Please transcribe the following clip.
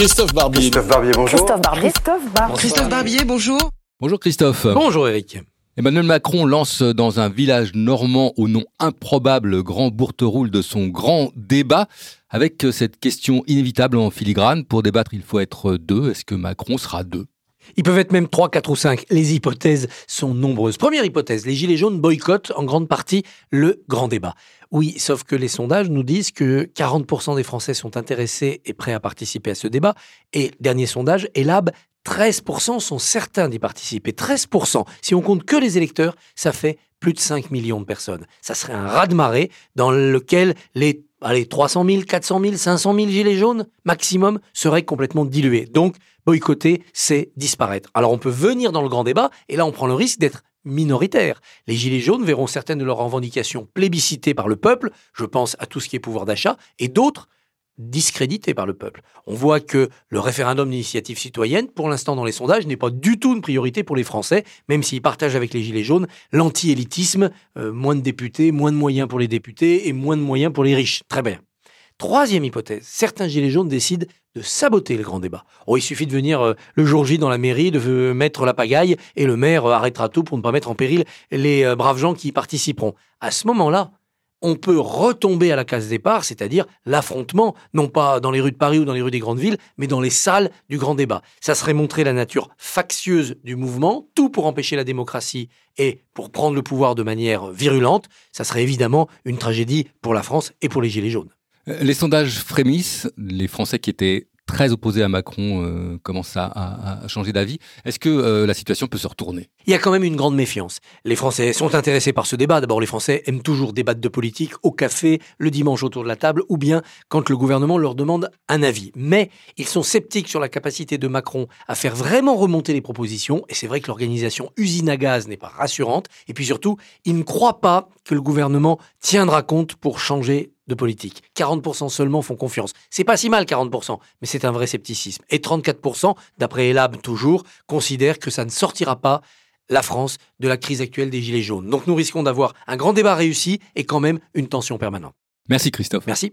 Christophe Barbier. Christophe Barbier, bonjour. Christophe Barbier. Christophe. Christophe Barbier, bonjour. Bonjour Christophe. Bonjour Eric. Emmanuel Macron lance dans un village normand au nom improbable Grand Bourteroule de son grand débat avec cette question inévitable en filigrane. Pour débattre, il faut être deux. Est-ce que Macron sera deux? Ils peuvent être même 3, 4 ou 5. Les hypothèses sont nombreuses. Première hypothèse, les Gilets jaunes boycottent en grande partie le grand débat. Oui, sauf que les sondages nous disent que 40% des Français sont intéressés et prêts à participer à ce débat. Et dernier sondage, Elab, 13% sont certains d'y participer. 13%. Si on compte que les électeurs, ça fait plus de 5 millions de personnes. Ça serait un raz-de-marée dans lequel les allez, 300 000, 400 000, 500 000 gilets jaunes maximum seraient complètement dilués. Donc, boycotter, c'est disparaître. Alors, on peut venir dans le grand débat, et là, on prend le risque d'être minoritaire. Les Gilets jaunes verront certaines de leurs revendications plébiscitées par le peuple, je pense à tout ce qui est pouvoir d'achat, et d'autres discrédité par le peuple. On voit que le référendum d'initiative citoyenne, pour l'instant dans les sondages, n'est pas du tout une priorité pour les Français, même s'ils partagent avec les Gilets jaunes l'anti-élitisme, euh, moins de députés, moins de moyens pour les députés et moins de moyens pour les riches. Très bien. Troisième hypothèse, certains Gilets jaunes décident de saboter le grand débat. Oh, il suffit de venir euh, le jour J dans la mairie, de mettre la pagaille, et le maire euh, arrêtera tout pour ne pas mettre en péril les braves gens qui y participeront. À ce moment-là, on peut retomber à la case départ, c'est-à-dire l'affrontement, non pas dans les rues de Paris ou dans les rues des grandes villes, mais dans les salles du grand débat. Ça serait montrer la nature factieuse du mouvement, tout pour empêcher la démocratie et pour prendre le pouvoir de manière virulente. Ça serait évidemment une tragédie pour la France et pour les Gilets jaunes. Euh, les sondages frémissent. Les Français qui étaient très opposé à Macron euh, commence à, changer d'avis. Est-ce que euh, la situation peut se retourner? Il y a quand même une grande méfiance. Les Français sont intéressés par ce débat. D'abord, les Français aiment toujours débattre de politique au café, le dimanche autour de la table, ou bien quand le gouvernement leur demande un avis. Mais ils sont sceptiques sur la capacité de Macron à faire vraiment remonter les propositions. Et c'est vrai que l'organisation usine à gaz n'est pas rassurante. Et puis surtout, ils ne croient pas que le gouvernement tiendra compte pour changer de politique. 40% seulement font confiance. C'est pas si mal 40%, mais c'est un vrai scepticisme. Et 34%, d'après Elab toujours, considèrent que ça ne sortira pas la France de la crise actuelle des Gilets jaunes. Donc nous risquons d'avoir un grand débat réussi et quand même une tension permanente. Merci Christophe. Merci.